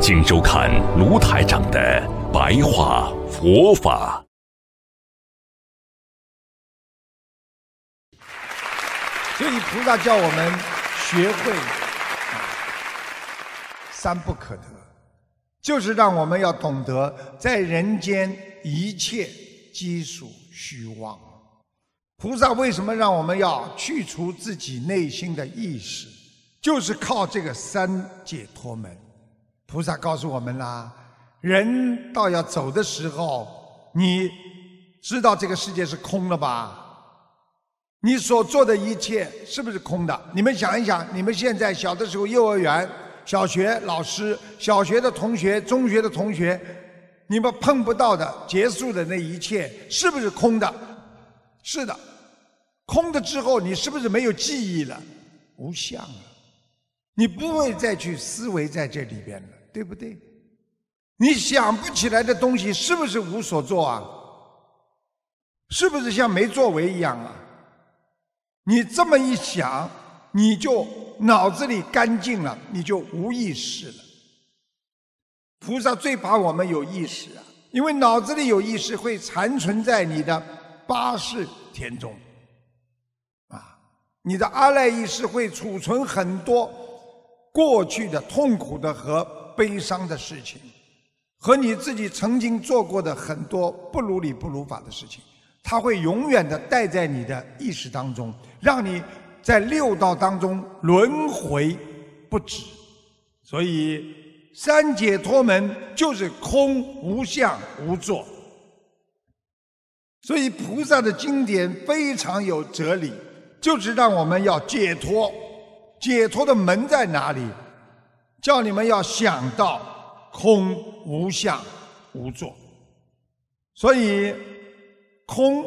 请收看卢台长的白话佛法。所以菩萨叫我们学会三不可得，就是让我们要懂得，在人间一切皆属虚妄。菩萨为什么让我们要去除自己内心的意识？就是靠这个三解脱门。菩萨告诉我们啦，人到要走的时候，你知道这个世界是空了吧？你所做的一切是不是空的？你们想一想，你们现在小的时候，幼儿园、小学老师、小学的同学、中学的同学，你们碰不到的、结束的那一切，是不是空的？是的，空的之后，你是不是没有记忆了？无相了，你不会再去思维在这里边了。对不对？你想不起来的东西，是不是无所作啊？是不是像没作为一样啊？你这么一想，你就脑子里干净了，你就无意识了。菩萨最怕我们有意识啊，因为脑子里有意识会残存在你的八世田中，啊，你的阿赖意识会储存很多过去的痛苦的和。悲伤的事情，和你自己曾经做过的很多不如理不如法的事情，它会永远的带在你的意识当中，让你在六道当中轮回不止。所以三解脱门就是空无相无作。所以菩萨的经典非常有哲理，就是让我们要解脱。解脱的门在哪里？叫你们要想到空无相无作，所以空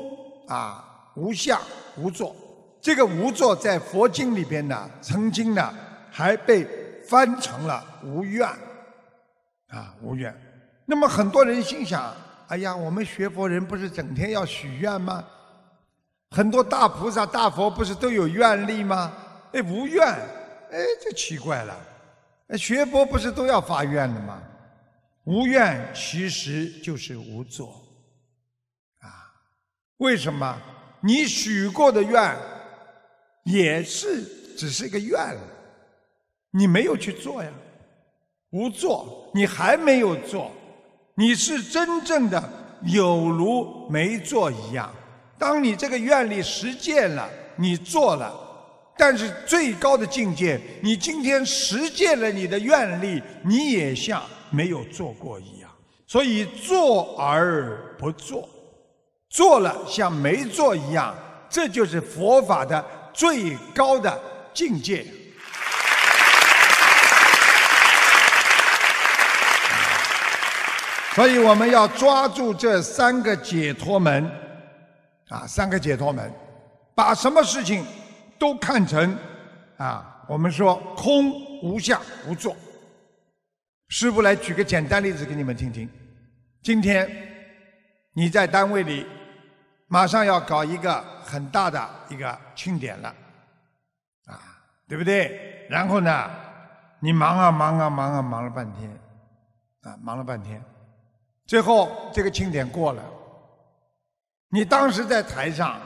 啊无相无作，这个无作在佛经里边呢，曾经呢还被翻成了无愿啊无愿。那么很多人心想：哎呀，我们学佛人不是整天要许愿吗？很多大菩萨大佛不是都有愿力吗？哎，无愿，哎，这奇怪了。学佛不是都要发愿的吗？无愿其实就是无作，啊，为什么？你许过的愿也是只是一个愿，你没有去做呀，无作，你还没有做，你是真正的有如没做一样。当你这个愿力实践了，你做了。但是最高的境界，你今天实践了你的愿力，你也像没有做过一样。所以做而不做，做了像没做一样，这就是佛法的最高的境界。所以我们要抓住这三个解脱门，啊，三个解脱门，把什么事情？都看成啊，我们说空无相无作。师傅来举个简单例子给你们听听。今天你在单位里，马上要搞一个很大的一个庆典了，啊，对不对？然后呢，你忙啊忙啊忙啊忙了半天，啊，忙了半天，最后这个庆典过了，你当时在台上，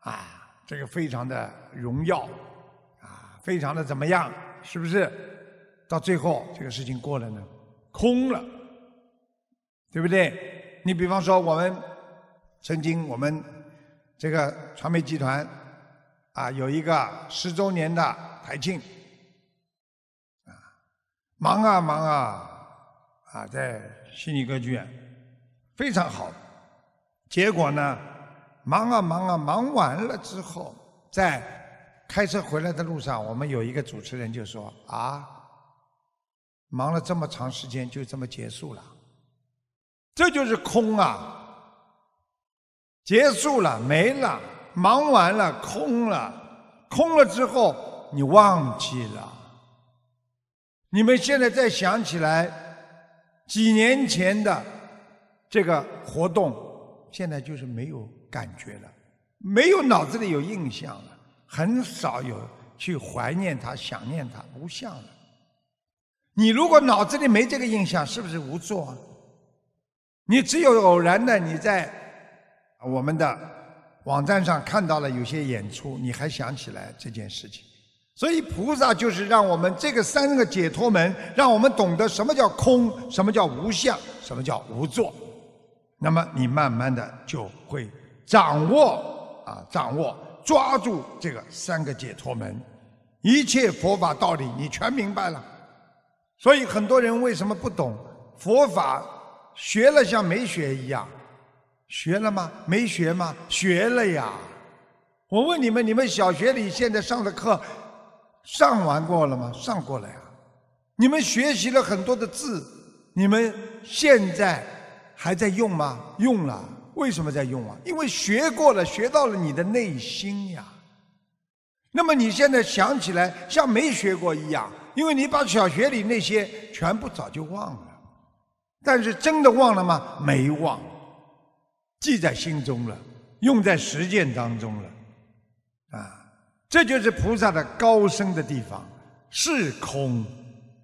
啊。这个非常的荣耀，啊，非常的怎么样？是不是？到最后这个事情过了呢，空了，对不对？你比方说我们曾经我们这个传媒集团啊有一个十周年的台庆，啊，忙啊忙啊啊，在悉尼歌剧院非常好，结果呢？忙啊忙啊，忙完了之后，在开车回来的路上，我们有一个主持人就说：“啊，忙了这么长时间，就这么结束了。这就是空啊，结束了，没了，忙完了，空了，空了之后，你忘记了。你们现在再想起来，几年前的这个活动，现在就是没有感觉了，没有脑子里有印象了，很少有去怀念它、想念它，无相了。你如果脑子里没这个印象，是不是无作啊？你只有偶然的你在我们的网站上看到了有些演出，你还想起来这件事情。所以菩萨就是让我们这个三个解脱门，让我们懂得什么叫空，什么叫无相，什么叫无作。那么你慢慢的就会掌握啊，掌握抓住这个三个解脱门，一切佛法道理你全明白了。所以很多人为什么不懂佛法？学了像没学一样，学了吗？没学吗？学了呀！我问你们，你们小学里现在上的课上完过了吗？上过了呀！你们学习了很多的字，你们现在还在用吗？用了。为什么在用啊？因为学过了，学到了你的内心呀。那么你现在想起来像没学过一样，因为你把小学里那些全部早就忘了。但是真的忘了吗？没忘，记在心中了，用在实践当中了，啊，这就是菩萨的高深的地方。是空，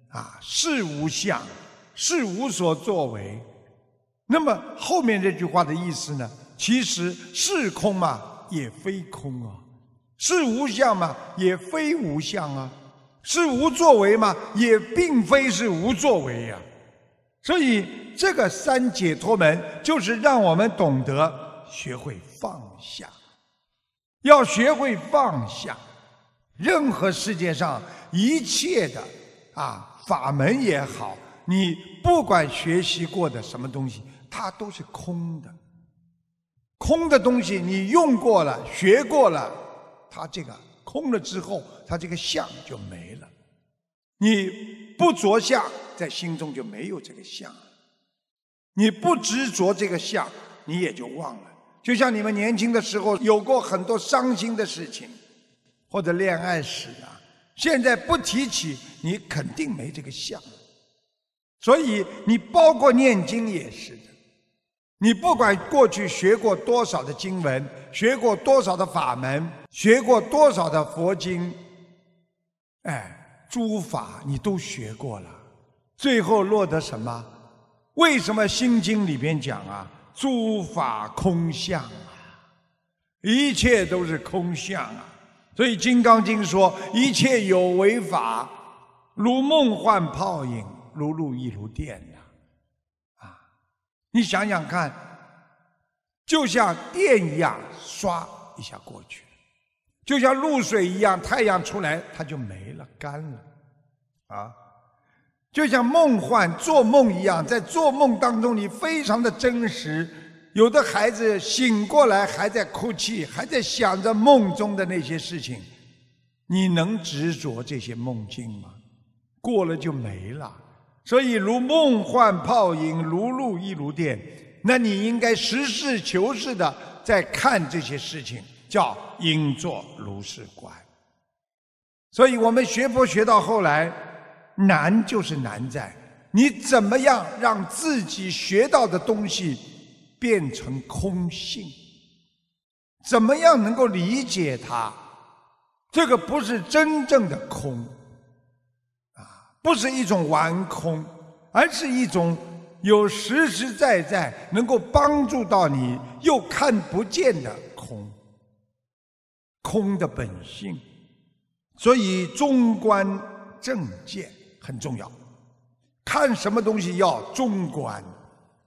啊，是无相，是无所作为。那么后面这句话的意思呢？其实是空嘛，也非空啊；是无相嘛，也非无相啊；是无作为嘛，也并非是无作为呀。所以，这个三解脱门就是让我们懂得学会放下，要学会放下，任何世界上一切的啊法门也好，你不管学习过的什么东西，它都是空的。空的东西你用过了、学过了，它这个空了之后，它这个相就没了。你不着相。在心中就没有这个相，你不执着这个相，你也就忘了。就像你们年轻的时候有过很多伤心的事情，或者恋爱史啊，现在不提起，你肯定没这个相。所以你包括念经也是的，你不管过去学过多少的经文，学过多少的法门，学过多少的佛经，哎，诸法你都学过了。最后落得什么？为什么《心经》里边讲啊？诸法空相啊，一切都是空相啊。所以《金刚经》说：一切有为法，如梦幻泡影，如露亦如电呀。啊，你想想看，就像电一样，唰一下过去；就像露水一样，太阳出来它就没了，干了，啊。就像梦幻做梦一样，在做梦当中，你非常的真实。有的孩子醒过来还在哭泣，还在想着梦中的那些事情，你能执着这些梦境吗？过了就没了。所以，如梦幻泡影，如露亦如电。那你应该实事求是的在看这些事情，叫应作如是观。所以我们学佛学到后来。难就是难在，你怎么样让自己学到的东西变成空性？怎么样能够理解它？这个不是真正的空，不是一种玩空，而是一种有实实在在能够帮助到你又看不见的空，空的本性。所以中观正见。很重要，看什么东西要中观。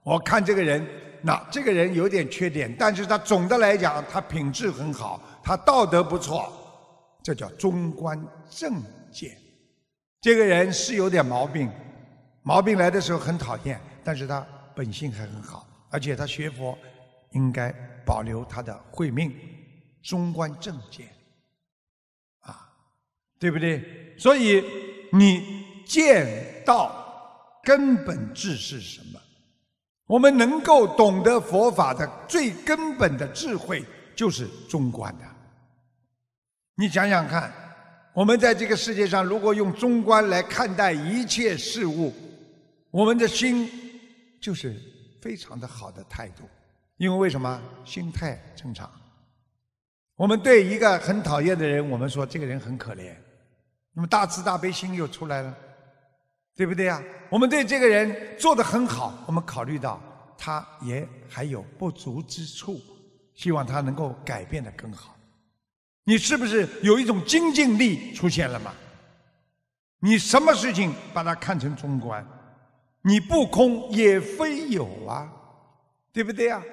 我看这个人，那这个人有点缺点，但是他总的来讲，他品质很好，他道德不错，这叫中观正见。这个人是有点毛病，毛病来的时候很讨厌，但是他本性还很好，而且他学佛应该保留他的慧命，中观正见，啊，对不对？所以你。见到根本智是什么。我们能够懂得佛法的最根本的智慧，就是中观的。你想想看，我们在这个世界上，如果用中观来看待一切事物，我们的心就是非常的好的态度。因为为什么？心态正常。我们对一个很讨厌的人，我们说这个人很可怜，那么大慈大悲心又出来了，对不对呀？我们对这个人做得很好，我们考虑到他也还有不足之处，希望他能够改变得更好。你是不是有一种精进力出现了嘛？你什么事情把它看成中观？你不空也非有啊，对不对呀？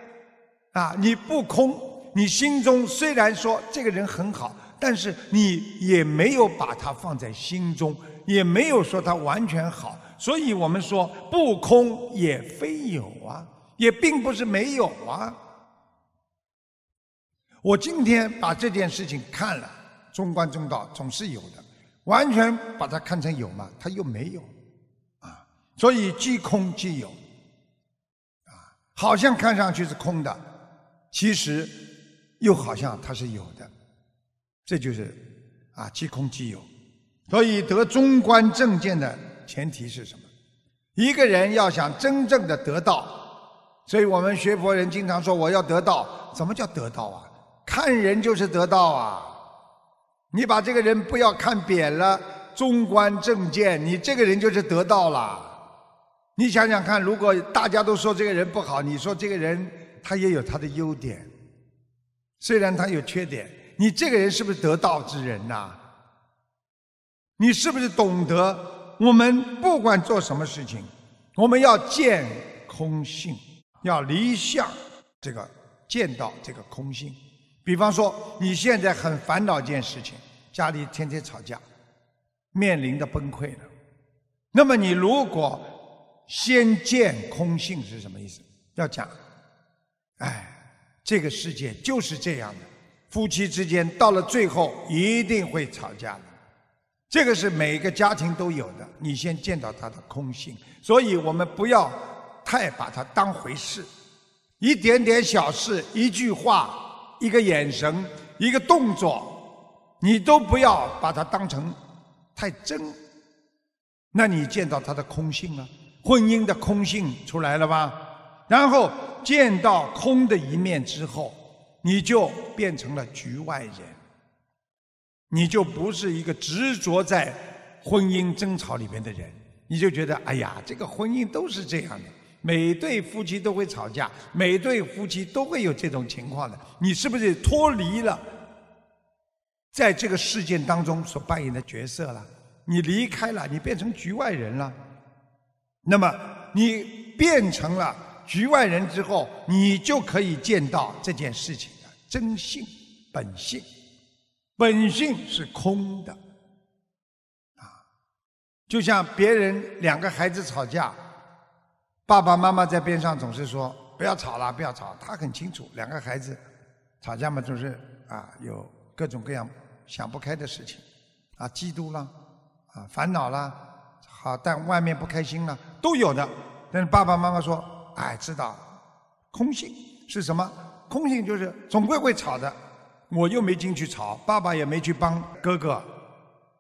啊，你不空。你心中虽然说这个人很好，但是你也没有把他放在心中，也没有说他完全好。所以我们说不空也非有啊，也并不是没有啊。我今天把这件事情看了，中观中道总是有的，完全把它看成有嘛，它又没有啊。所以即空即有啊，好像看上去是空的，其实。又好像它是有的，这就是啊，即空即有。所以得中观正见的前提是什么？一个人要想真正的得道，所以我们学佛人经常说我要得道。什么叫得道啊？看人就是得道啊！你把这个人不要看扁了，中观正见，你这个人就是得道了。你想想看，如果大家都说这个人不好，你说这个人他也有他的优点。虽然他有缺点，你这个人是不是得道之人呐？你是不是懂得我们不管做什么事情，我们要见空性，要离相，这个见到这个空性。比方说，你现在很烦恼一件事情，家里天天吵架，面临的崩溃了。那么你如果先见空性是什么意思？要讲，哎。这个世界就是这样的，夫妻之间到了最后一定会吵架的，这个是每个家庭都有的。你先见到他的空性，所以我们不要太把它当回事，一点点小事，一句话，一个眼神，一个动作，你都不要把它当成太真。那你见到他的空性了，婚姻的空性出来了吧？然后见到空的一面之后，你就变成了局外人，你就不是一个执着在婚姻争吵里面的人，你就觉得哎呀，这个婚姻都是这样的，每对夫妻都会吵架，每对夫妻都会有这种情况的，你是不是脱离了在这个事件当中所扮演的角色了？你离开了，你变成局外人了，那么你变成了。局外人之后，你就可以见到这件事情的真性、本性。本性是空的，啊，就像别人两个孩子吵架，爸爸妈妈在边上总是说不要吵了，不要吵。他很清楚，两个孩子吵架嘛，总是啊有各种各样想不开的事情，啊嫉妒啦，啊烦恼啦，好但外面不开心了都有的。但是爸爸妈妈说。哎，知道，空性是什么？空性就是总归会吵的。我又没进去吵，爸爸也没去帮哥哥，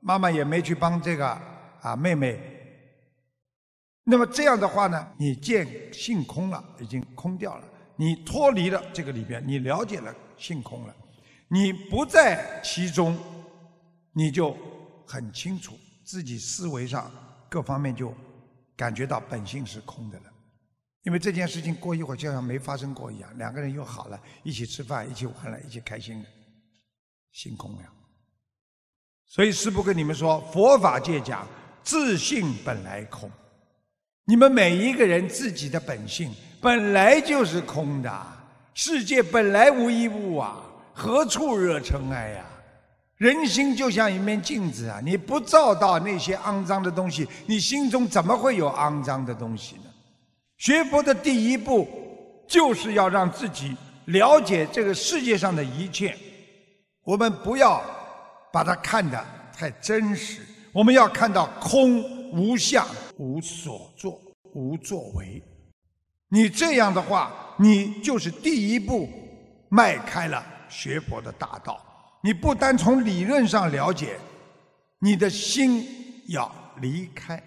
妈妈也没去帮这个啊妹妹。那么这样的话呢，你见性空了，已经空掉了，你脱离了这个里边，你了解了性空了，你不在其中，你就很清楚自己思维上各方面就感觉到本性是空的了。因为这件事情过一会儿就像没发生过一样，两个人又好了，一起吃饭，一起玩了，一起开心了，性空了。所以师父跟你们说，佛法界讲自性本来空，你们每一个人自己的本性本来就是空的，世界本来无一物啊，何处惹尘埃呀？人心就像一面镜子啊，你不照到那些肮脏的东西，你心中怎么会有肮脏的东西呢？学佛的第一步，就是要让自己了解这个世界上的一切。我们不要把它看得太真实，我们要看到空无相，无所作、无作为。你这样的话，你就是第一步迈开了学佛的大道。你不单从理论上了解，你的心要离开，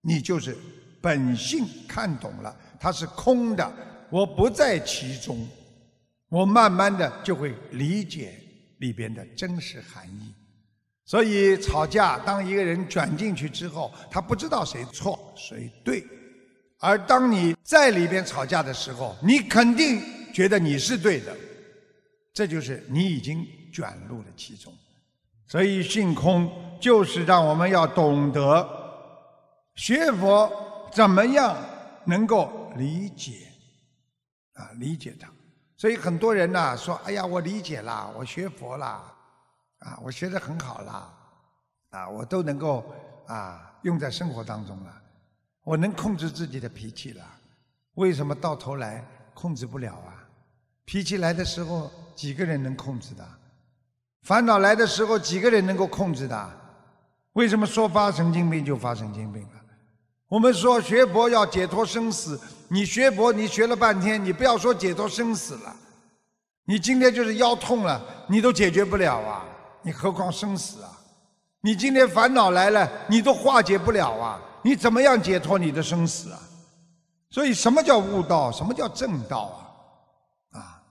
你就是本性看懂了，它是空的，我不在其中，我慢慢的就会理解里边的真实含义。所以吵架，当一个人卷进去之后，他不知道谁错谁对。而当你在里边吵架的时候，你肯定觉得你是对的，这就是你已经卷入了其中。所以性空就是让我们要懂得学佛怎么样能够理解啊，理解它。所以很多人呢说：“哎呀，我理解啦，我学佛啦，啊，我学得很好了，啊，我都能够啊用在生活当中了。”我能控制自己的脾气了，为什么到头来控制不了啊？脾气来的时候，几个人能控制的？烦恼来的时候，几个人能够控制的？为什么说发神经病就发神经病了？我们说学佛要解脱生死，你学佛你学了半天，你不要说解脱生死了，你今天就是腰痛了，你都解决不了啊！你何况生死啊？你今天烦恼来了，你都化解不了啊！你怎么样解脱你的生死啊？所以什么叫悟道？什么叫正道啊？啊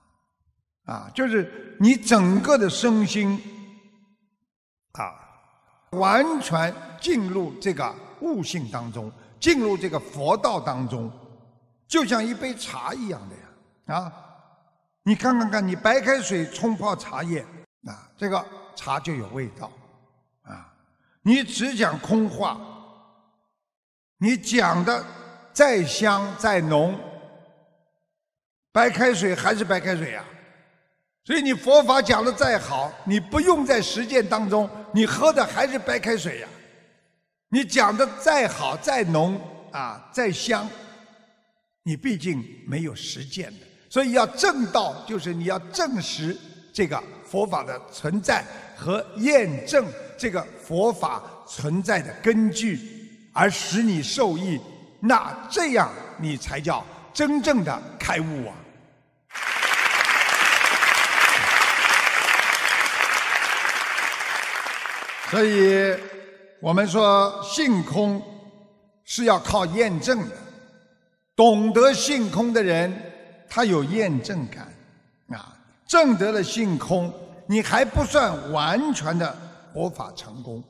啊，就是你整个的身心啊，完全进入这个悟性当中，进入这个佛道当中，就像一杯茶一样的呀啊！你看看看，你白开水冲泡茶叶啊，这个茶就有味道啊。你只讲空话。你讲的再香再浓，白开水还是白开水呀。所以你佛法讲的再好，你不用在实践当中，你喝的还是白开水呀。你讲的再好再浓啊再香，你毕竟没有实践的。所以要正道，就是你要证实这个佛法的存在和验证这个佛法存在的根据。而使你受益，那这样你才叫真正的开悟啊！所以，我们说性空是要靠验证的。懂得性空的人，他有验证感啊，证得了性空，你还不算完全的佛法成功。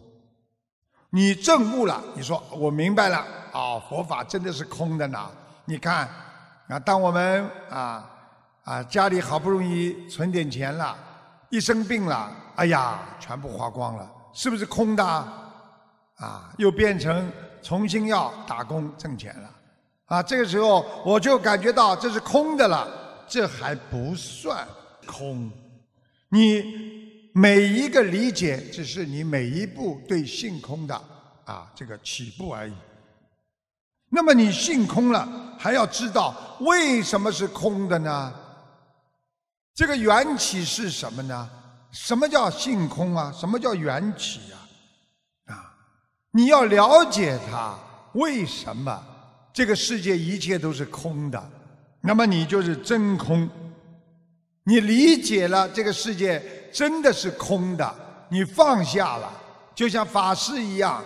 你证悟了，你说我明白了啊，佛法真的是空的呢。你看啊，当我们啊啊家里好不容易存点钱了，一生病了，哎呀，全部花光了，是不是空的？啊，又变成重新要打工挣钱了，啊，这个时候我就感觉到这是空的了，这还不算空，你。每一个理解，只是你每一步对性空的啊这个起步而已。那么你性空了，还要知道为什么是空的呢？这个缘起是什么呢？什么叫性空啊？什么叫缘起啊？啊，你要了解它，为什么这个世界一切都是空的？那么你就是真空。你理解了这个世界真的是空的，你放下了，就像法师一样，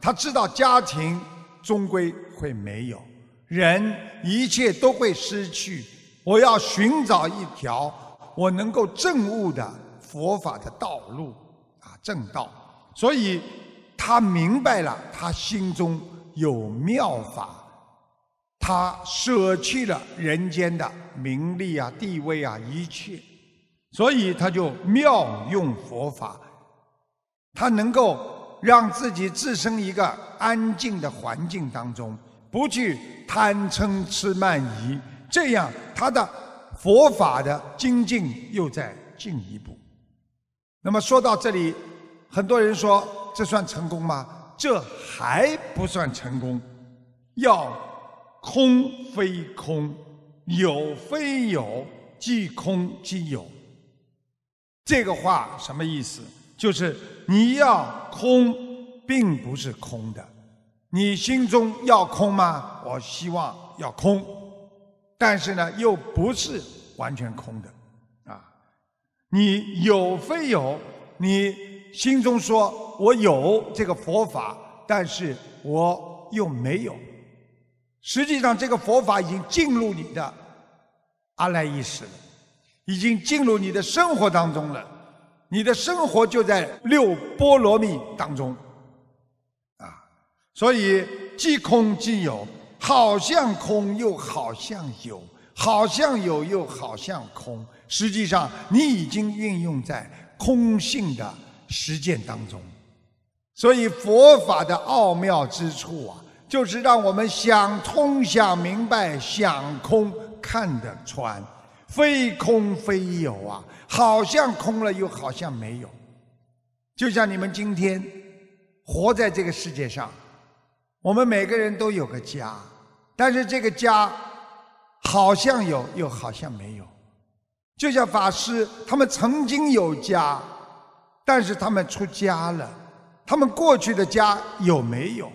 他知道家庭终归会没有，人一切都会失去。我要寻找一条我能够证悟的佛法的道路啊，正道。所以他明白了，他心中有妙法。他舍弃了人间的名利啊、地位啊一切，所以他就妙用佛法，他能够让自己置身一个安静的环境当中，不去贪嗔痴慢疑，这样他的佛法的精进又在进一步。那么说到这里，很多人说这算成功吗？这还不算成功，要。空非空，有非有，即空即有。这个话什么意思？就是你要空，并不是空的；你心中要空吗？我希望要空，但是呢，又不是完全空的啊。你有非有，你心中说我有这个佛法，但是我又没有。实际上，这个佛法已经进入你的阿赖意识了，已经进入你的生活当中了。你的生活就在六波罗蜜当中，啊，所以即空即有，好像空又好像有，好像有又好像空。实际上，你已经运用在空性的实践当中。所以，佛法的奥妙之处啊，就是让我们想通、想明白、想空、看得穿，非空非有啊。好像空了，又好像没有。就像你们今天活在这个世界上，我们每个人都有个家，但是这个家好像有，又好像没有。就像法师，他们曾经有家，但是他们出家了，他们过去的家有没有？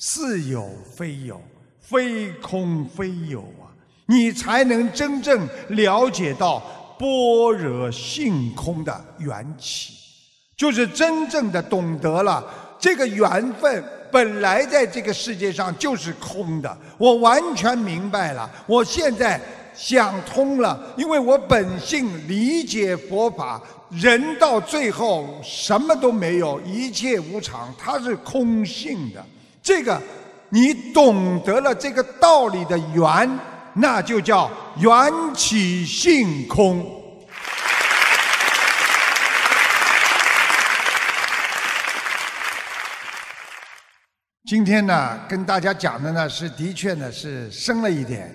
似有非有，非空非有啊！你才能真正了解到。般若性空的缘起，就是真正的懂得了这个缘分本来在这个世界上就是空的。我完全明白了，我现在想通了，因为我本性理解佛法，人到最后什么都没有，一切无常，它是空性的。这个你懂得了这个道理的缘。那就叫缘起性空。今天呢，跟大家讲的呢是的确呢是深了一点，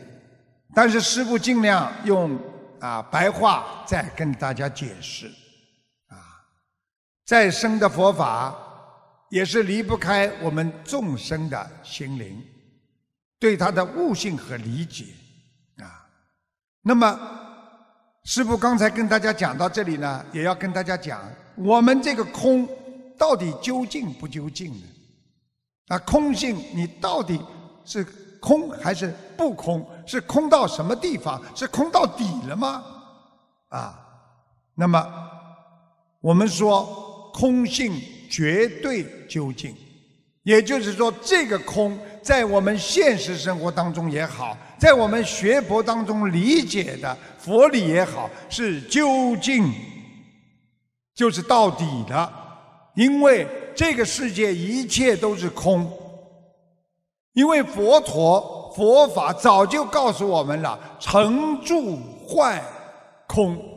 但是师父尽量用啊白话再跟大家解释。啊，再深的佛法也是离不开我们众生的心灵，对他的悟性和理解啊。那么，师父刚才跟大家讲到这里呢，也要跟大家讲，我们这个空到底究竟不究竟呢？啊，空性你到底是空还是不空？是空到什么地方？是空到底了吗？啊，那么我们说空性绝对究竟，也就是说这个空。在我们现实生活当中也好，在我们学佛当中理解的佛理也好，是究竟，就是到底的。因为这个世界一切都是空，因为佛陀佛法早就告诉我们了：成住坏空。